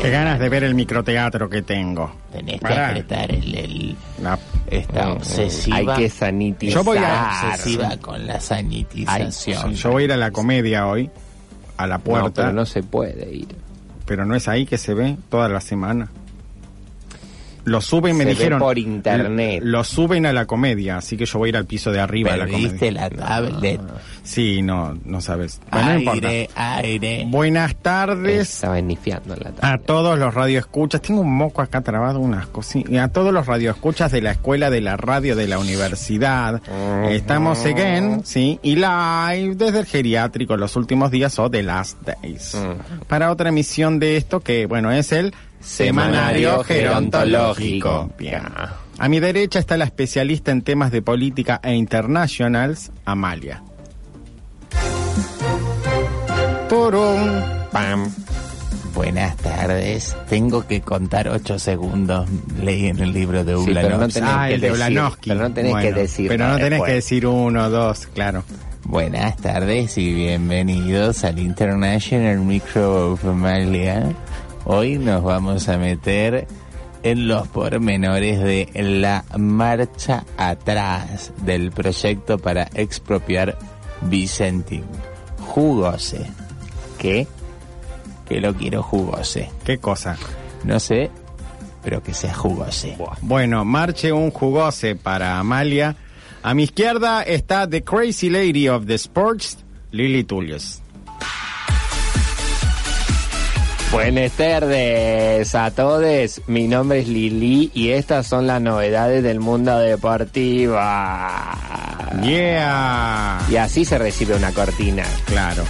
Qué ganas de ver el microteatro que tengo. Tenés que apretar el, el- La- esta obsesiva. Hay que sanitizar. Yo voy a- obsesiva con la sanitización. Yo voy a ir a la comedia hoy, a la No, puerta, pero no se puede ir. pero no es ahí que se ve toda la semana. Lo suben, me Se ve dijeron. por internet. Lo suben a la comedia, así que yo voy a ir al piso de arriba de la comedia. la tablet. Sí, no, no sabes. Bueno, no importa. aire, aire. Buenas tardes Estaba la a tarde. todos los radioescuchas. Tengo un moco acá trabado, unas cositas. A todos los radioescuchas de la escuela, de la radio, de la universidad. Estamos again, sí, y live desde el geriátrico los últimos días o The Last Days. Para otra emisión de esto que, bueno, es el Semanario Gerontológico. Bien. A mi derecha está la especialista en temas de política e internationals, Amalia. Turum, pam. Buenas tardes. Tengo que contar ocho segundos. Leí en el libro de Sí, Ulanovsky. pero no tenés Ah, que el de decir, Ulanowski. pero no tenés que decir Pero no tenés después. que decir uno, dos, claro. Buenas tardes y bienvenidos al International Micro of Amalia. Hoy nos vamos a meter en los pormenores de la marcha atrás del proyecto para expropiar Vicentín. Jugose. ¿Qué? Que lo quiero jugose. ¿Qué cosa? No sé, pero que sea jugose. Bueno, marche un jugose para Amalia. A mi izquierda está The Crazy Lady of the Sports, Lily Tullius. Buenas tardes a todos. Mi nombre es Lili y estas son las novedades del mundo deportivo. Yeah. Y así se recibe una cortina. Claro.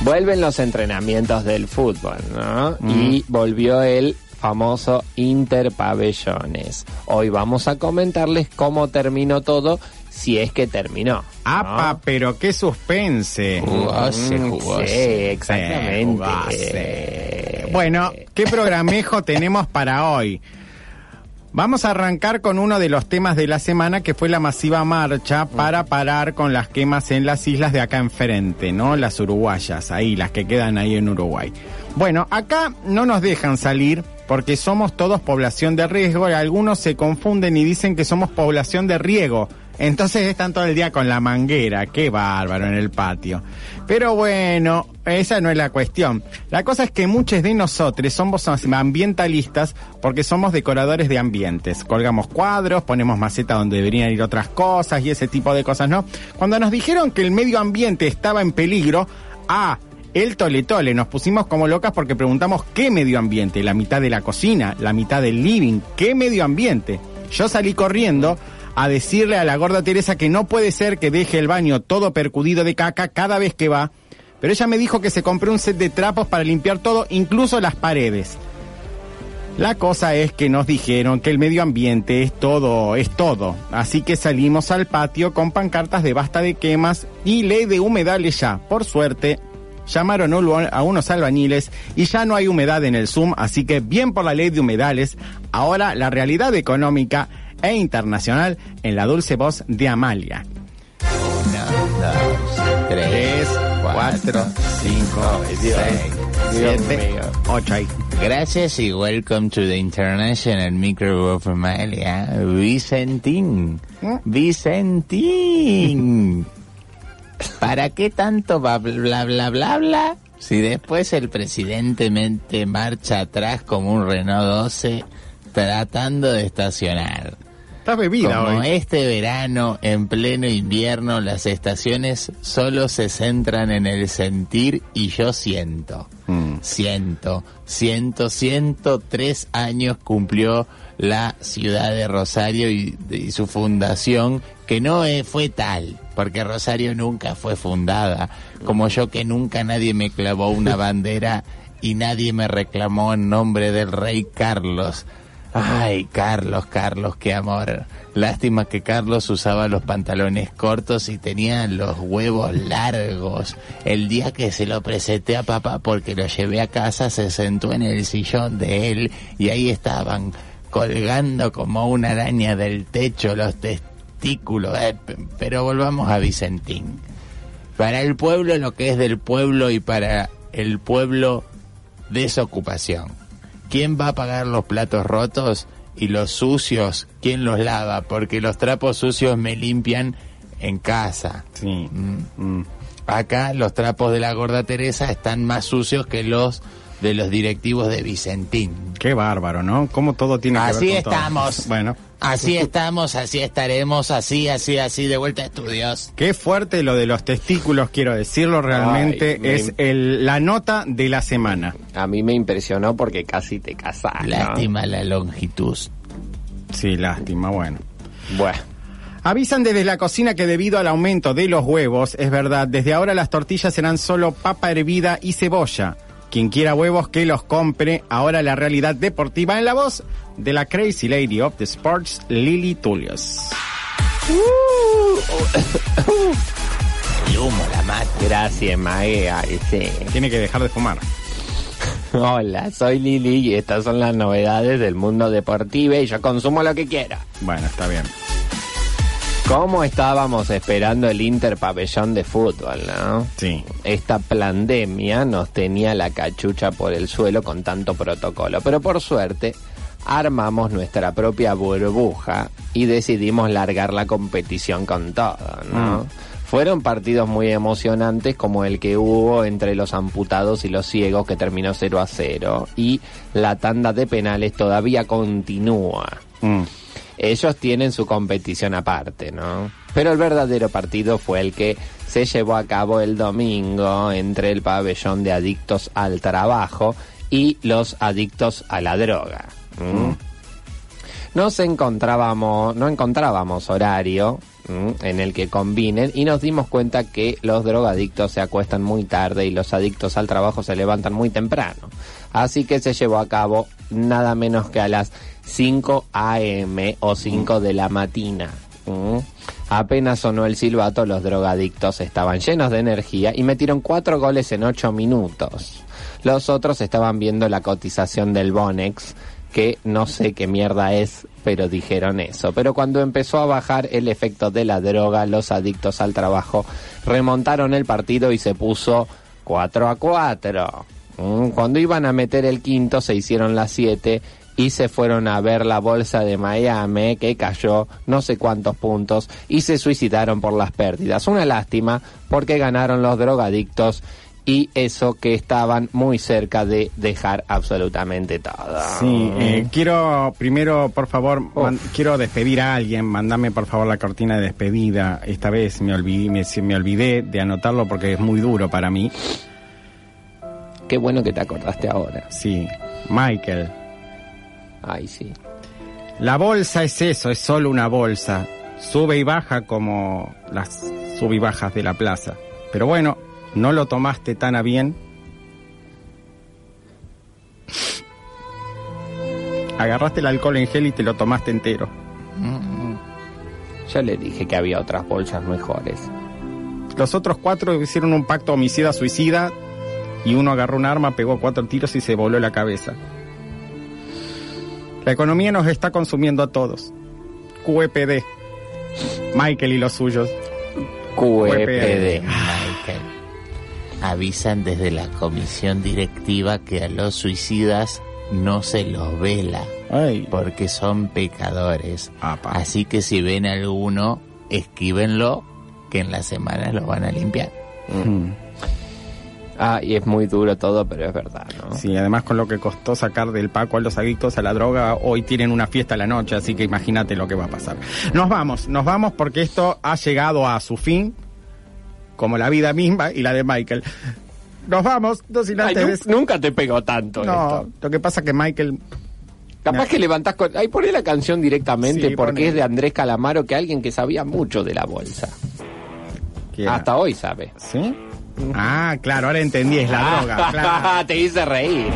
Vuelven los entrenamientos del fútbol, ¿no? Mm. Y volvió el famoso Interpabellones. Hoy vamos a comentarles cómo terminó todo, si es que terminó. ¿no? Apa, pero qué suspense. Jugose, Mm, jugose. Sí, exactamente. jugase. Bueno, ¿qué programejo tenemos para hoy? Vamos a arrancar con uno de los temas de la semana que fue la masiva marcha para parar con las quemas en las islas de acá enfrente, ¿no? Las uruguayas, ahí, las que quedan ahí en Uruguay. Bueno, acá no nos dejan salir porque somos todos población de riesgo y algunos se confunden y dicen que somos población de riego. Entonces están todo el día con la manguera, qué bárbaro en el patio. Pero bueno, esa no es la cuestión. La cosa es que muchos de nosotros somos ambientalistas porque somos decoradores de ambientes. Colgamos cuadros, ponemos maceta donde deberían ir otras cosas y ese tipo de cosas, ¿no? Cuando nos dijeron que el medio ambiente estaba en peligro, ah, el tole tole, nos pusimos como locas porque preguntamos qué medio ambiente, la mitad de la cocina, la mitad del living, qué medio ambiente. Yo salí corriendo a decirle a la gorda Teresa que no puede ser que deje el baño todo percudido de caca cada vez que va, pero ella me dijo que se compró un set de trapos para limpiar todo, incluso las paredes. La cosa es que nos dijeron que el medio ambiente es todo, es todo. Así que salimos al patio con pancartas de basta de quemas y ley de humedales ya. Por suerte, llamaron a unos albañiles y ya no hay humedad en el Zoom, así que bien por la ley de humedales. Ahora la realidad económica e internacional en la dulce voz de Amalia. Uno, dos, tres, cuatro, cinco, seis, siete, ocho ahí. Gracias y welcome to the International Micro of Amalia. Vicentín. Vicentín. ¿Para qué tanto bla bla bla bla bla? Si después el presidente mente marcha atrás como un Renault 12 tratando de estacionar. Estás bebida Como hoy. este verano, en pleno invierno, las estaciones solo se centran en el sentir y yo siento. Mm. Siento, siento, siento. Tres años cumplió la ciudad de Rosario y, y su fundación, que no eh, fue tal, porque Rosario nunca fue fundada. Como yo que nunca nadie me clavó una bandera y nadie me reclamó en nombre del rey Carlos. Ay, Carlos, Carlos, qué amor. Lástima que Carlos usaba los pantalones cortos y tenía los huevos largos. El día que se lo presenté a papá porque lo llevé a casa, se sentó en el sillón de él y ahí estaban colgando como una araña del techo los testículos. Eh, pero volvamos a Vicentín. Para el pueblo lo que es del pueblo y para el pueblo desocupación. ¿Quién va a pagar los platos rotos y los sucios? ¿Quién los lava? Porque los trapos sucios me limpian en casa. Sí. Mm. Acá los trapos de la gorda Teresa están más sucios que los de los directivos de Vicentín. Qué bárbaro, ¿no? Cómo todo tiene que Así ver con todo. estamos. Bueno, Así estamos, así estaremos, así, así, así, de vuelta a estudios. qué fuerte lo de los testículos, quiero decirlo, realmente Ay, me- es el, la nota de la semana. A mí me impresionó porque casi te casás. ¿no? Lástima la longitud. Sí, lástima, bueno. Bueno, Avisan desde la cocina que debido al aumento de los huevos, es verdad, desde ahora las tortillas serán solo papa hervida y cebolla. Quien quiera huevos que los compre. Ahora la realidad deportiva en la voz de la Crazy Lady of the Sports, Lily Tullius. El humo, la mata. gracias, Mae. Ay, sí. Tiene que dejar de fumar. Hola, soy Lili y estas son las novedades del mundo deportivo y yo consumo lo que quiera. Bueno, está bien. ¿Cómo estábamos esperando el Inter Pabellón de fútbol, no? Sí. Esta pandemia nos tenía la cachucha por el suelo con tanto protocolo, pero por suerte armamos nuestra propia burbuja y decidimos largar la competición con todo, ¿no? Mm. Fueron partidos muy emocionantes como el que hubo entre los amputados y los ciegos que terminó 0 a 0 y la tanda de penales todavía continúa. Mm. Ellos tienen su competición aparte, ¿no? Pero el verdadero partido fue el que se llevó a cabo el domingo entre el pabellón de adictos al trabajo y los adictos a la droga. ¿m? Nos encontrábamos, no encontrábamos horario en el que combinen y nos dimos cuenta que los drogadictos se acuestan muy tarde y los adictos al trabajo se levantan muy temprano. Así que se llevó a cabo nada menos que a las 5 a.m. o 5 de la mañana. ¿m? Apenas sonó el silbato, los drogadictos estaban llenos de energía y metieron cuatro goles en ocho minutos. Los otros estaban viendo la cotización del Bonex, que no sé qué mierda es, pero dijeron eso. Pero cuando empezó a bajar el efecto de la droga, los adictos al trabajo remontaron el partido y se puso 4 a 4. Mm, Cuando iban a meter el quinto, se hicieron las 7 y se fueron a ver la bolsa de Miami que cayó no sé cuántos puntos y se suicidaron por las pérdidas. Una lástima porque ganaron los drogadictos y eso que estaban muy cerca de dejar absolutamente todo. Sí, eh, quiero primero, por favor, man- quiero despedir a alguien. Mándame, por favor, la cortina de despedida. Esta vez me olvidé, me, me olvidé de anotarlo porque es muy duro para mí. Qué bueno que te acordaste ahora. Sí, Michael. Ay, sí. La bolsa es eso, es solo una bolsa. Sube y baja como las sub y bajas de la plaza. Pero bueno, no lo tomaste tan a bien. Agarraste el alcohol en gel y te lo tomaste entero. Yo le dije que había otras bolsas mejores. Los otros cuatro hicieron un pacto homicida-suicida y uno agarró un arma, pegó cuatro tiros y se voló la cabeza. La economía nos está consumiendo a todos. QEPD. Michael y los suyos. QEPD. Michael. Avisan desde la comisión directiva que a los suicidas no se los vela Ay. porque son pecadores. Apa. Así que si ven alguno, esquívenlo que en la semana los van a limpiar. Mm. Ah, y es muy duro todo, pero es verdad, ¿no? Sí, además con lo que costó sacar del Paco a los adictos a la droga, hoy tienen una fiesta a la noche, así que imagínate lo que va a pasar. Nos vamos, nos vamos porque esto ha llegado a su fin, como la vida misma y la de Michael. Nos vamos, no sin Ay, antes... nu- nunca te pegó tanto No, esto. lo que pasa que Michael... Capaz que levantás con... Ay, poné la canción directamente Sí, porque es de Andrés Calamaro, que alguien que sabía mucho de la bolsa. Hasta hoy sabe. ¿Sí? Ah, claro, ahora entendí, es la droga, claro. te hice reír.